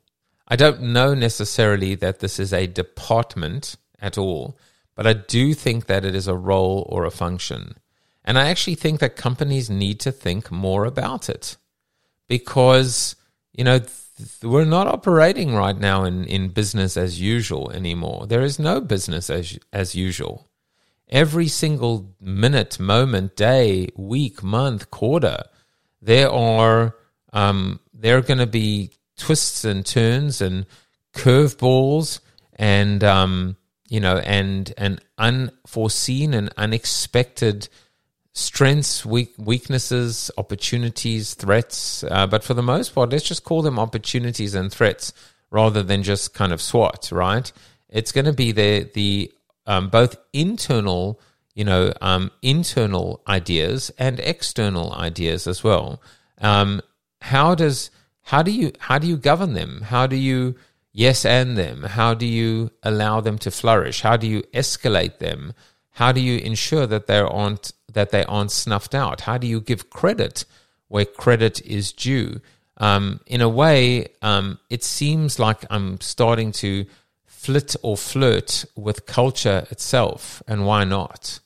I don't know necessarily that this is a department at all, but I do think that it is a role or a function. And I actually think that companies need to think more about it because, you know, we're not operating right now in, in business as usual anymore. There is no business as, as usual. Every single minute, moment, day, week, month, quarter, there are um, there are going to be twists and turns and curveballs and um, you know and and unforeseen and unexpected strengths, weak, weaknesses, opportunities, threats. Uh, but for the most part, let's just call them opportunities and threats rather than just kind of SWOT, right? It's going to be the the um, both internal, you know, um, internal ideas and external ideas as well. Um, how does how do you how do you govern them? How do you yes and them? How do you allow them to flourish? How do you escalate them? How do you ensure that they aren't that they aren't snuffed out? How do you give credit where credit is due? Um, in a way, um, it seems like I'm starting to flit or flirt with culture itself, and why not?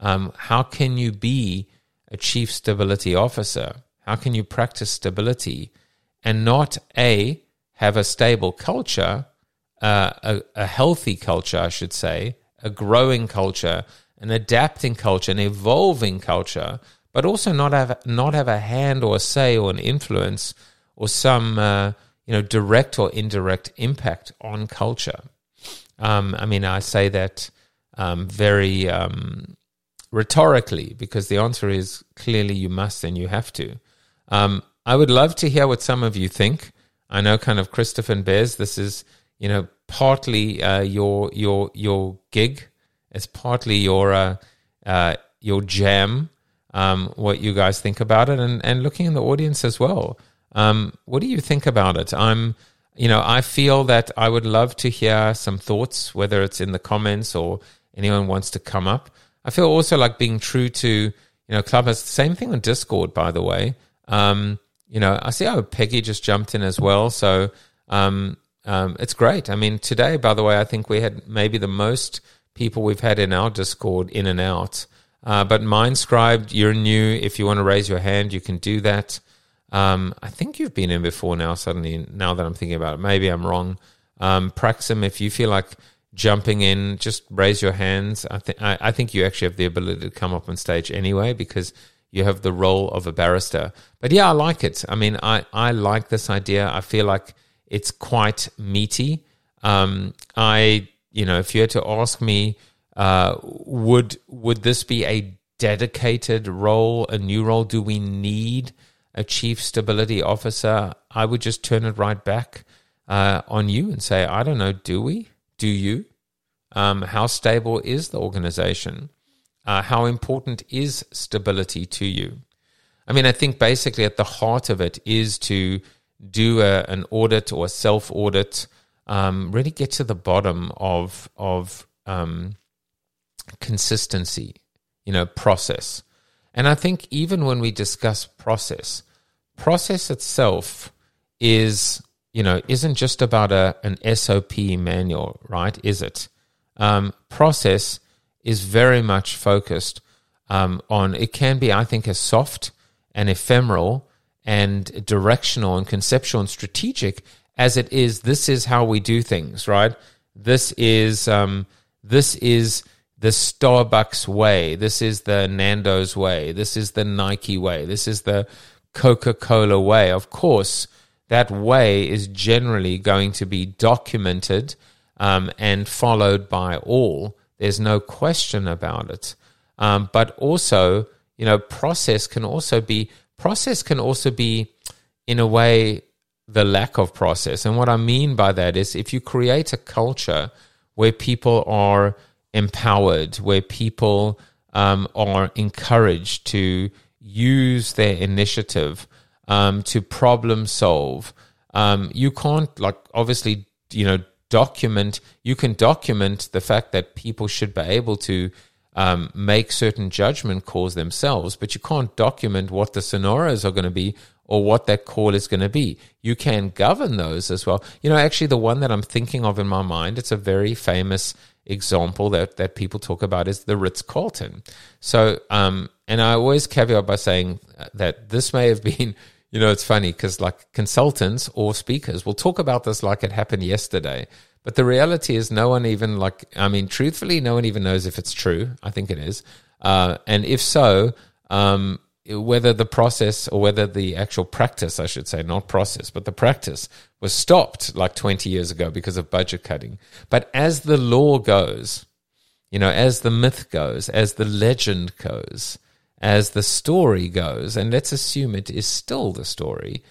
Um, how can you be a chief stability officer? How can you practice stability and not a have a stable culture, uh, a, a healthy culture, I should say, a growing culture, an adapting culture, an evolving culture, but also not have not have a hand or a say or an influence or some uh, you know direct or indirect impact on culture. Um, I mean, I say that um, very um, rhetorically because the answer is clearly you must and you have to. Um, I would love to hear what some of you think. I know, kind of Christopher and Bez. This is you know partly uh, your your your gig. It's partly your uh, uh, your jam. Um, what you guys think about it, and and looking in the audience as well. Um, what do you think about it? I'm, you know, I feel that I would love to hear some thoughts, whether it's in the comments or anyone wants to come up. I feel also like being true to, you know, Clubhouse. Same thing on Discord, by the way. Um, you know, I see how Peggy just jumped in as well. So um, um, it's great. I mean, today, by the way, I think we had maybe the most people we've had in our Discord in and out. Uh, but MindScribe, you're new. If you want to raise your hand, you can do that. Um, I think you've been in before now, suddenly, now that I'm thinking about it. Maybe I'm wrong. Um, Praxim, if you feel like jumping in, just raise your hands. I, th- I, I think you actually have the ability to come up on stage anyway because you have the role of a barista. But yeah, I like it. I mean, I, I like this idea. I feel like it's quite meaty. Um, I, you know, if you had to ask me, uh, would would this be a dedicated role, a new role? Do we need a chief stability officer? I would just turn it right back uh, on you and say, I don't know, do we? Do you? Um, how stable is the organization? uh, how important is stability to you? I mean, I think basically at the heart of it is to do a, an audit or a self audit, um, really get to the bottom of of um, consistency, you know, process. And I think even when we discuss process, process itself is you know isn't just about a an SOP manual, right? Is it? Um, process is very much focused um, on it can be, I think, as soft and ephemeral and directional and conceptual and strategic as it is. This is how we do things, right? This is um, this is the Starbucks way. This is the Nando's way. This is the Nike way. This is the Coca Cola way. Of course, that way is generally going to be documented um, and followed by all. There's no question about it. Um, but also, you know, process can also be process can also be, in a way, the lack of process. And what I mean by that is if you create a culture where people are empowered, where people um, are encouraged to use their initiative um, to problem solve, um, you can't like obviously you know document you can document the fact that people should be able to um, make certain judgment calls themselves, but you can't document what the sonoras are going to be or what that call is going to be. You can govern those as well. You know, actually, the one that I'm thinking of in my mind, it's a very famous example that, that people talk about is the Ritz Carlton. So, um, and I always caveat by saying that this may have been, you know, it's funny because like consultants or speakers will talk about this like it happened yesterday. But the reality is, no one even like, I mean, truthfully, no one even knows if it's true. I think it is. Uh, and if so, um, whether the process or whether the actual practice, I should say, not process, but the practice was stopped like 20 years ago because of budget cutting. But as the law goes, you know, as the myth goes, as the legend goes, as the story goes, and let's assume it is still the story,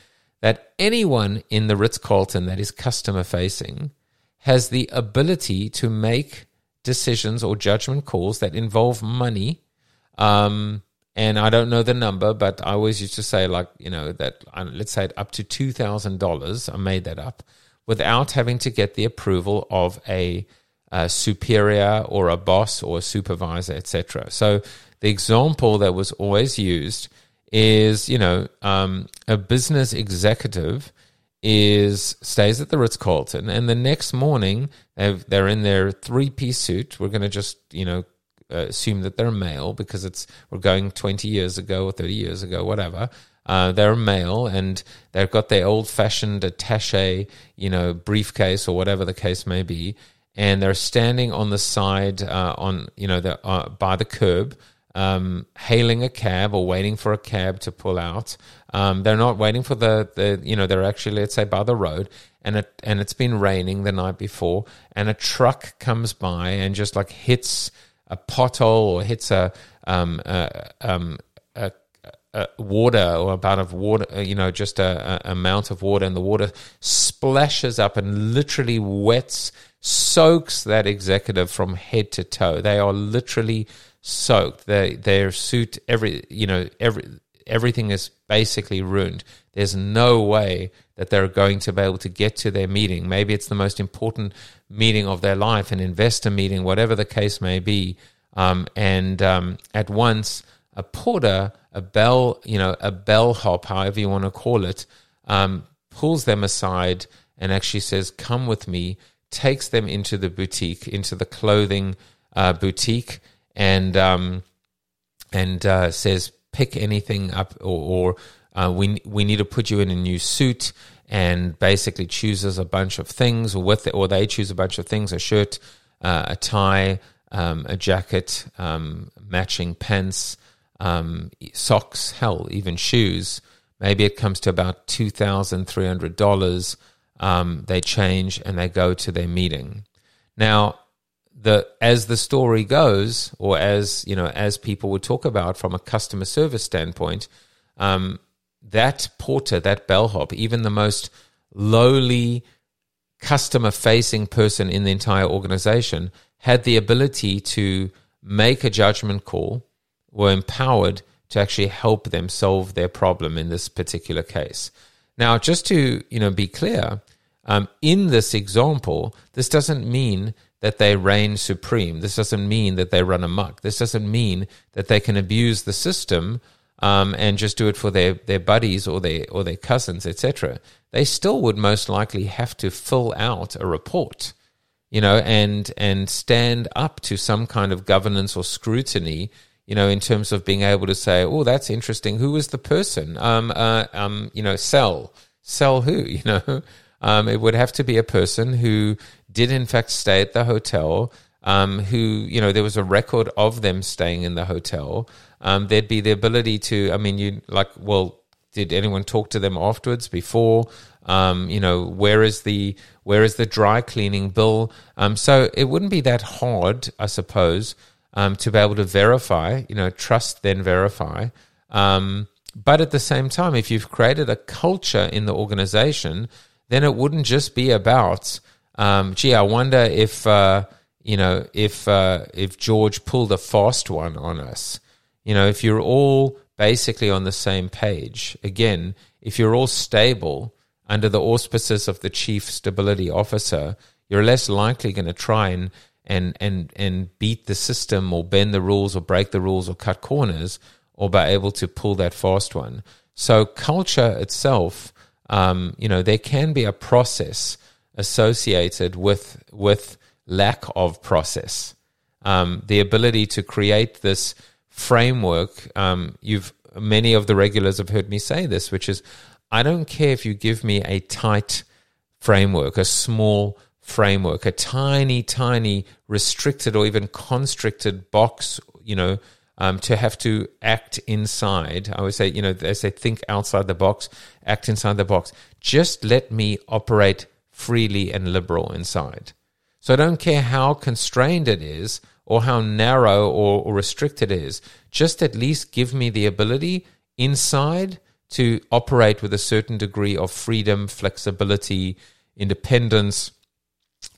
that anyone in the Ritz Carlton that is customer facing has the ability to make decisions or judgment calls that involve money. Um, and I don't know the number, but I always used to say, like, you know, that uh, let's say up to $2,000, I made that up, without having to get the approval of a, a superior or a boss or a supervisor, etc. So the example that was always used is, you know, um, a business executive is stays at the Ritz Carlton, and the next morning they're in their three piece suit. We're going to just you know uh, assume that they're male because it's we're going twenty years ago or thirty years ago, whatever. Uh, they're male and they've got their old fashioned attache, you know, briefcase or whatever the case may be, and they're standing on the side uh, on you know the, uh, by the curb um, hailing a cab or waiting for a cab to pull out. Um, they're not waiting for the, the, you know, they're actually, let's say, by the road and it, and it's been raining the night before and a truck comes by and just like hits a pothole or hits a, um, a, um, a, a water or amount of water, uh, you know, just a, a amount of water and the water splashes up and literally wets, soaks that executive from head to toe. They are literally soaked. They, their suit, every you know, every everything is basically ruined. There's no way that they're going to be able to get to their meeting. Maybe it's the most important meeting of their life, an investor meeting, whatever the case may be. Um, and um, at once, a porter, a bell, you know, a bellhop, however you want to call it, um, pulls them aside and actually says, "Come with me." Takes them into the boutique, into the clothing uh, boutique, and um, and uh, says pick anything up or, or uh, we we need to put you in a new suit and basically chooses a bunch of things or with it, or they choose a bunch of things a shirt uh, a tie um, a jacket um, matching pants um, socks hell even shoes. Maybe it comes to about two thousand three hundred dollars um, they change and they go to their meeting. Now the as the story goes, or as you know, as people would talk about from a customer service standpoint, um, that porter, that bellhop, even the most lowly customer facing person in the entire organization had the ability to make a judgment call, were empowered to actually help them solve their problem in this particular case. Now, just to you know be clear, um, in this example, this doesn't mean that they reign supreme. This doesn't mean that they run amok. This doesn't mean that they can abuse the system um, and just do it for their, their buddies or their or their cousins, etc. They still would most likely have to fill out a report, you know, and and stand up to some kind of governance or scrutiny, you know, in terms of being able to say, oh, that's interesting. Who was the person? Um, uh, um, you know, sell sell who? You know. Um, it would have to be a person who did in fact stay at the hotel. Um, who you know there was a record of them staying in the hotel. Um, there'd be the ability to. I mean, you like well. Did anyone talk to them afterwards before? Um, you know, where is the where is the dry cleaning bill? Um, so it wouldn't be that hard, I suppose, um, to be able to verify. You know, trust then verify. Um, but at the same time, if you've created a culture in the organization then it wouldn't just be about, um, gee, I wonder if uh, you know if uh, if George pulled a fast one on us. You know, if you're all basically on the same page. Again, if you're all stable under the auspices of the chief stability officer, you're less likely going to try and and and and beat the system or bend the rules or break the rules or cut corners or be able to pull that fast one. So culture itself, um, you know, there can be a process associated with with lack of process. Um, the ability to create this framework. Um, you've many of the regulars have heard me say this, which is, I don't care if you give me a tight framework, a small framework, a tiny, tiny restricted or even constricted box, you know, um, to have to act inside. I would say, you know, they say think outside the box, act inside the box. Just let me operate freely and liberal inside. So I don't care how constrained it is or how narrow or, or restricted it is. Just at least give me the ability inside to operate with a certain degree of freedom, flexibility, independence,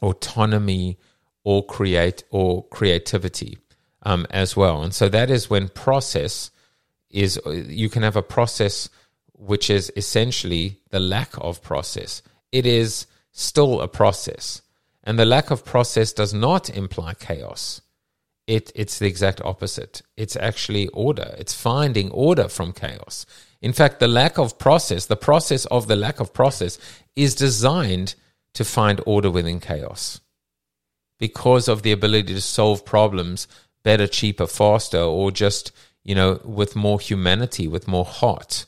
autonomy, or create or creativity um, as well. And so that is when process is you can have a process which is essentially the lack of process. It is still a process. And the lack of process does not imply chaos. It, it's the exact opposite. It's actually order. It's finding order from chaos. In fact, the lack of process, the process of the lack of process, is designed to find order within chaos because of the ability to solve problems better, cheaper, faster, or just, you know, with more humanity, with more heart,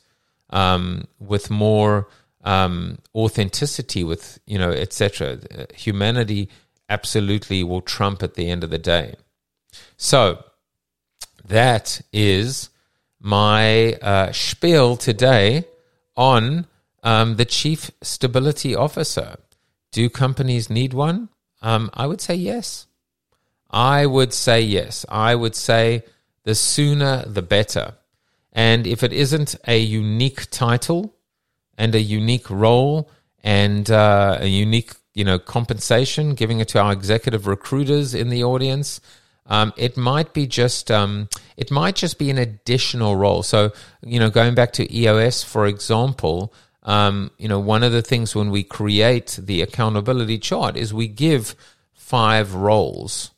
um, with more um, authenticity, with, you know, etc. Humanity absolutely will trump at the end of the day. So that is my uh, spiel today on um, the chief stability officer. Do companies need one? Um, I would say yes. I would say yes. I would say the sooner the better. And if it isn't a unique title and a unique role and uh, a unique, you know, compensation, giving it to our executive recruiters in the audience, um, it might be just um, it might just be an additional role. So you know, going back to EOS for example, um, you know, one of the things when we create the accountability chart is we give five roles,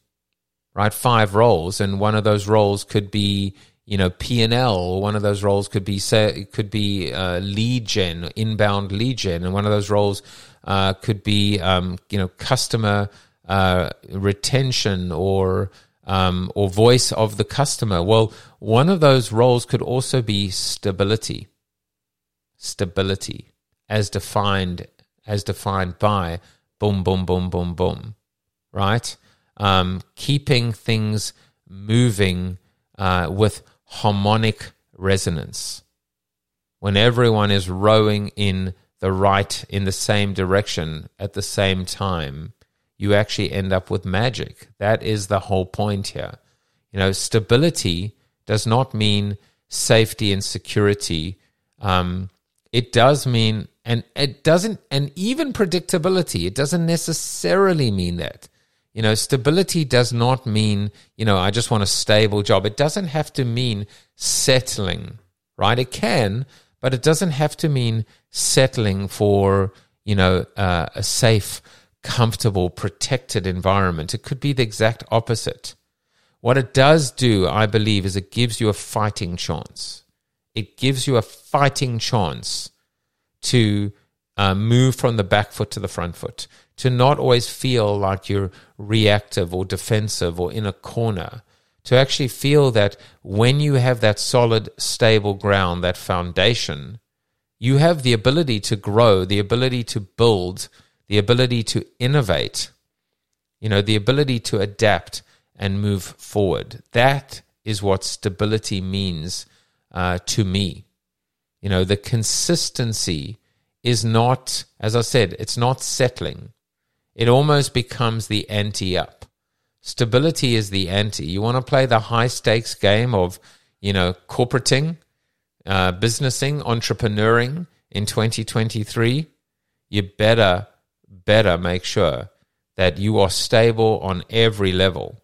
right? Five roles, and one of those roles could be you know P and L. One of those roles could be say could be uh, lead gen, inbound lead gen, and one of those roles uh, could be um, you know customer uh, retention or um, or voice of the customer. Well, one of those roles could also be stability. Stability, as defined as defined by boom, boom, boom, boom, boom, right? Um, keeping things moving uh, with harmonic resonance. When everyone is rowing in the right, in the same direction at the same time, you actually end up with magic. That is the whole point here. You know, stability does not mean safety and security. Um, it does mean, and it doesn't, and even predictability, it doesn't necessarily mean that. You know, stability does not mean, you know, I just want a stable job. It doesn't have to mean settling, right? It can, but it doesn't have to mean settling for, you know, uh, a safe, comfortable, protected environment. It could be the exact opposite. What it does do, I believe, is it gives you a fighting chance. It gives you a fighting chance to uh, move from the back foot to the front foot, to not always feel like you're reactive or defensive or in a corner, to actually feel that when you have that solid, stable ground, that foundation, you have the ability to grow, the ability to build, the ability to innovate, you know, the ability to adapt and move forward. That is what stability means uh, to me. You know, the consistency is not, as I said, it's not settling. It almost becomes the ante up. Stability is the ante. You want to play the high stakes game of, you know, corporating, uh, businessing, entrepreneuring in 2023. You better better make sure that you are stable on every level,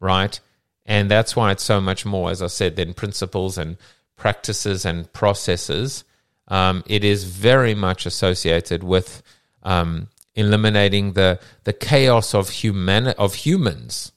right? And that's why it's so much more, as I said, than principles and practices and processes. Um, it is very much associated with um, eliminating the the chaos of human of humans,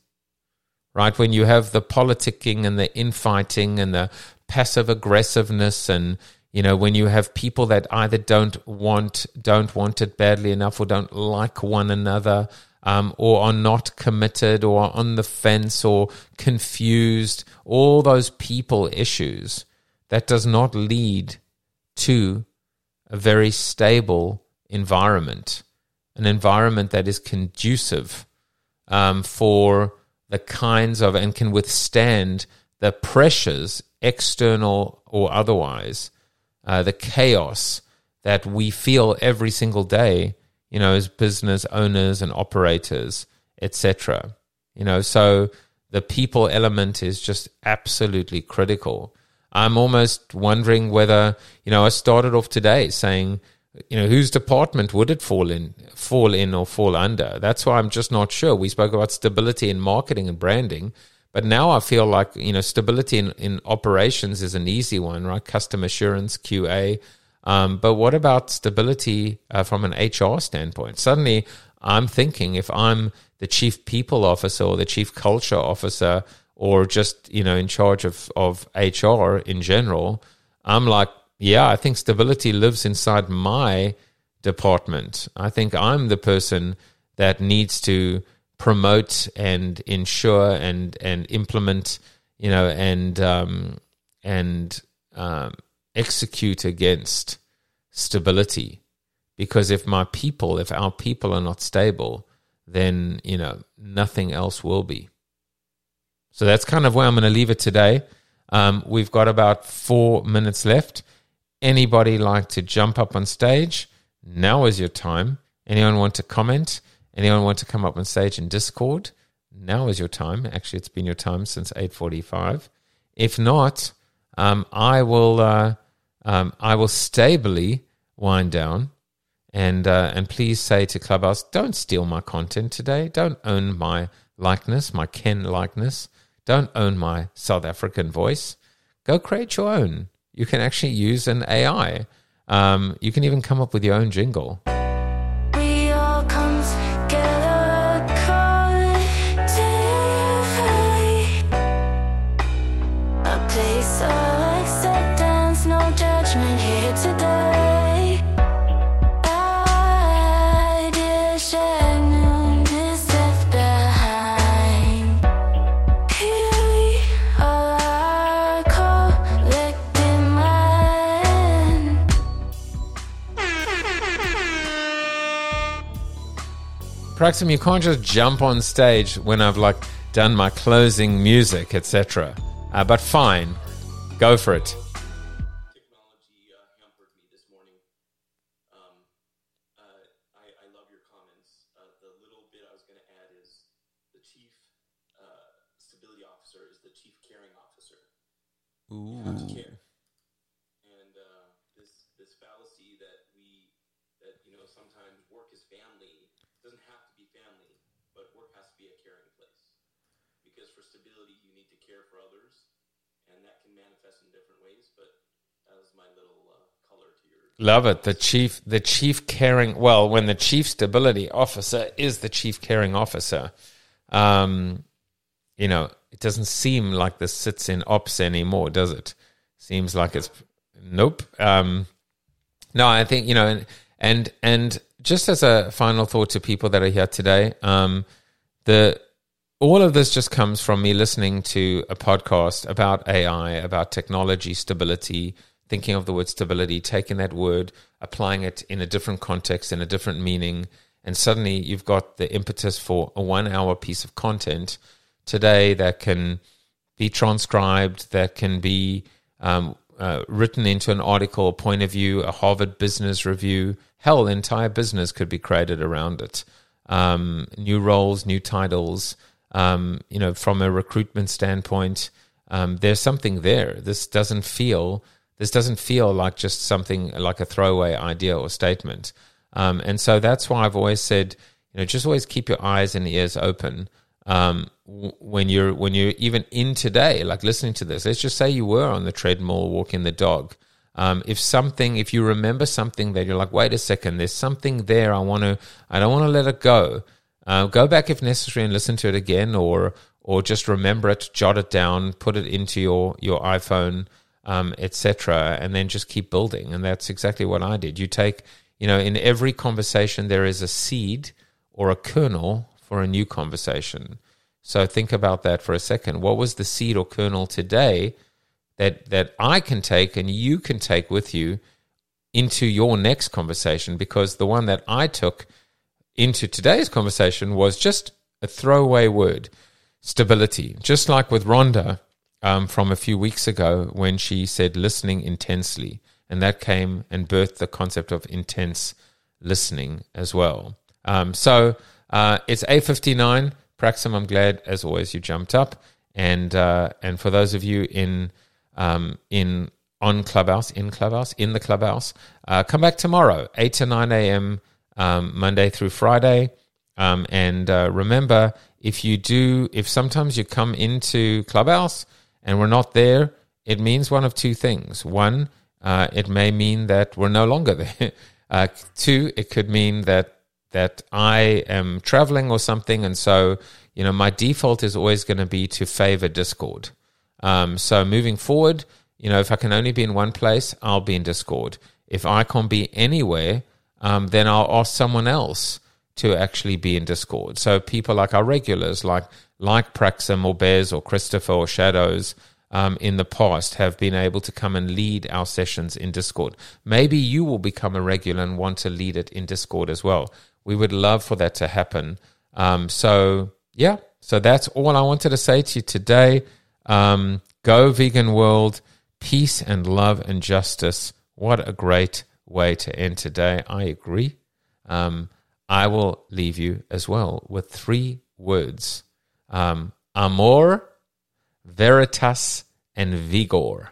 right? When you have the politicking and the infighting and the passive aggressiveness and you know, when you have people that either don't want don't want it badly enough or don't like one another, um, or are not committed or are on the fence or confused, all those people issues, that does not lead to a very stable environment, an environment that is conducive um, for the kinds of and can withstand the pressures, external or otherwise, uh, the chaos that we feel every single day, you know, as business owners and operators, etc. You know, so the people element is just absolutely critical. I'm almost wondering whether, you know, I started off today saying, you know, whose department would it fall in, fall in or fall under? That's why I'm just not sure. We spoke about stability in marketing and branding, but now I feel like, you know, stability in, in operations is an easy one, right? Customer assurance, QA. Um, but what about stability uh, from an HR standpoint? Suddenly, I'm thinking if I'm the chief people officer or the chief culture officer or just, you know, in charge of, of HR in general, I'm like, yeah, I think stability lives inside my department. I think I'm the person that needs to promote and ensure and and implement, you know, and um, and um, execute against stability. Because if my people, if our people are not stable, then you know nothing else will be. So that's kind of where I'm going to leave it today. Um, we've got about four minutes left. Anybody like to jump up on stage? Now is your time. Anyone want to comment? Anyone want to come up on stage in Discord? Now is your time. Actually, it's been your time since eight forty-five. If not, um, I will. Uh, um, I will stably wind down, and uh, and please say to Clubhouse, don't steal my content today. Don't own my likeness, my Ken likeness. Don't own my South African voice. Go create your own you can actually use an AI. Um, you can even come up with your own jingle. Praxim, you can't just jump on stage when I've like done my closing music, etc. Uh, but fine, go for it. technology uh, hampered me this morning. Um, uh, I, I love your comments. Uh, the little bit I was going to add is the chief uh, stability officer is the chief caring officer. You have to care. And uh, this this fallacy that we that you know sometimes work is family doesn't have to be family, but work has to be a caring place. Because for stability, you need to care for others, and that can manifest in different ways. But that was my little uh, color to your Love it. The chief, the chief caring. Well, when the chief stability officer is the chief caring officer, um, you know, it doesn't seem like this sits in ops anymore, does it? Seems like it's nope. Um, no, I think you know, and and and just as a final thought to people that are here today, um, the all of this just comes from me listening to a podcast about AI, about technology stability, thinking of the word stability, taking that word, applying it in a different context, in a different meaning, and suddenly you've got the impetus for a one hour piece of content today that can be transcribed, that can be um, uh, written into an article, a point of view, a Harvard Business Review. Hell, entire business could be created around it. Um, new roles, new titles. Um, you know, from a recruitment standpoint, um, there's something there. This doesn't feel this doesn't feel like just something like a throwaway idea or statement. Um, and so that's why I've always said, you know, just always keep your eyes and ears open um, when you're when you're even in today, like listening to this. Let's just say you were on the treadmill walking the dog. Um, if something, if you remember something that you're like, wait a second, there's something there. I want to, I don't want to let it go. Uh, go back if necessary and listen to it again, or or just remember it, jot it down, put it into your your iPhone, um, etc., and then just keep building. And that's exactly what I did. You take, you know, in every conversation there is a seed or a kernel for a new conversation. So think about that for a second. What was the seed or kernel today that that I can take and you can take with you into your next conversation? Because the one that I took into today's conversation was just a throwaway word, stability. Just like with Rhonda um, from a few weeks ago when she said listening intensely, and that came and birthed the concept of intense listening as well. Um, so uh, it's eight fifty nine. Praxim, I'm glad as always you jumped up, and uh, and for those of you in um, in on Clubhouse, in Clubhouse, in the Clubhouse, uh, come back tomorrow, eight to nine a.m. Um, Monday through Friday, um, and uh, remember if you do, if sometimes you come into Clubhouse and we're not there, it means one of two things. One, uh, it may mean that we're no longer there. Uh, two, it could mean that that I am traveling or something, and so you know my default is always going to be to favor Discord. Um, so moving forward, you know, if I can only be in one place, I'll be in Discord. If I can't be anywhere, um, then I'll ask someone else to actually be in Discord. So people like our regulars, like like Praxim or Bez or Christopher or Shadows, um, in the past have been able to come and lead our sessions in Discord. Maybe you will become a regular and want to lead it in Discord as well. We would love for that to happen. Um, so, yeah, so that's all I wanted to say to you today. Um, go vegan world, peace and love and justice. What a great way to end today. I agree. Um, I will leave you as well with three words um, amor, veritas, and vigor.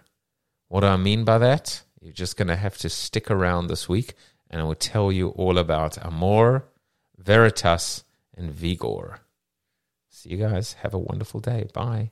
What do I mean by that? You're just going to have to stick around this week and I will tell you all about amor, veritas, and vigor. See you guys. Have a wonderful day. Bye.